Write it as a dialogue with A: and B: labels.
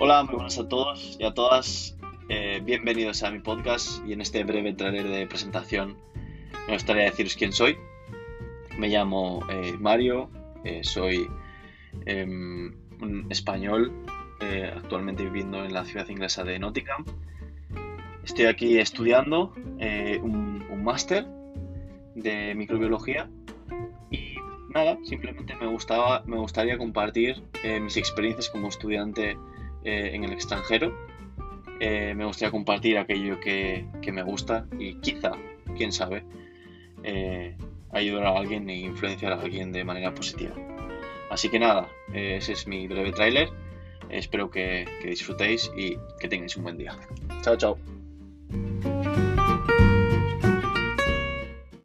A: Hola, muy buenas a todos y a todas. Eh, bienvenidos a mi podcast y en este breve trailer de presentación me gustaría deciros quién soy. Me llamo eh, Mario, eh, soy em, un español actualmente viviendo en la ciudad inglesa de Nottingham. Estoy aquí estudiando un, un máster de microbiología y nada, simplemente me, gustaba, me gustaría compartir mis experiencias como estudiante eh, en el extranjero. Eh, me gustaría compartir aquello que, me gusta y quizá, quién sabe, eh, ayudar a alguien e influenciar a alguien de manera positiva. Así que nada, ese es mi breve tráiler. Espero que disfrutéis y que tengáis un buen día. Chao, chao.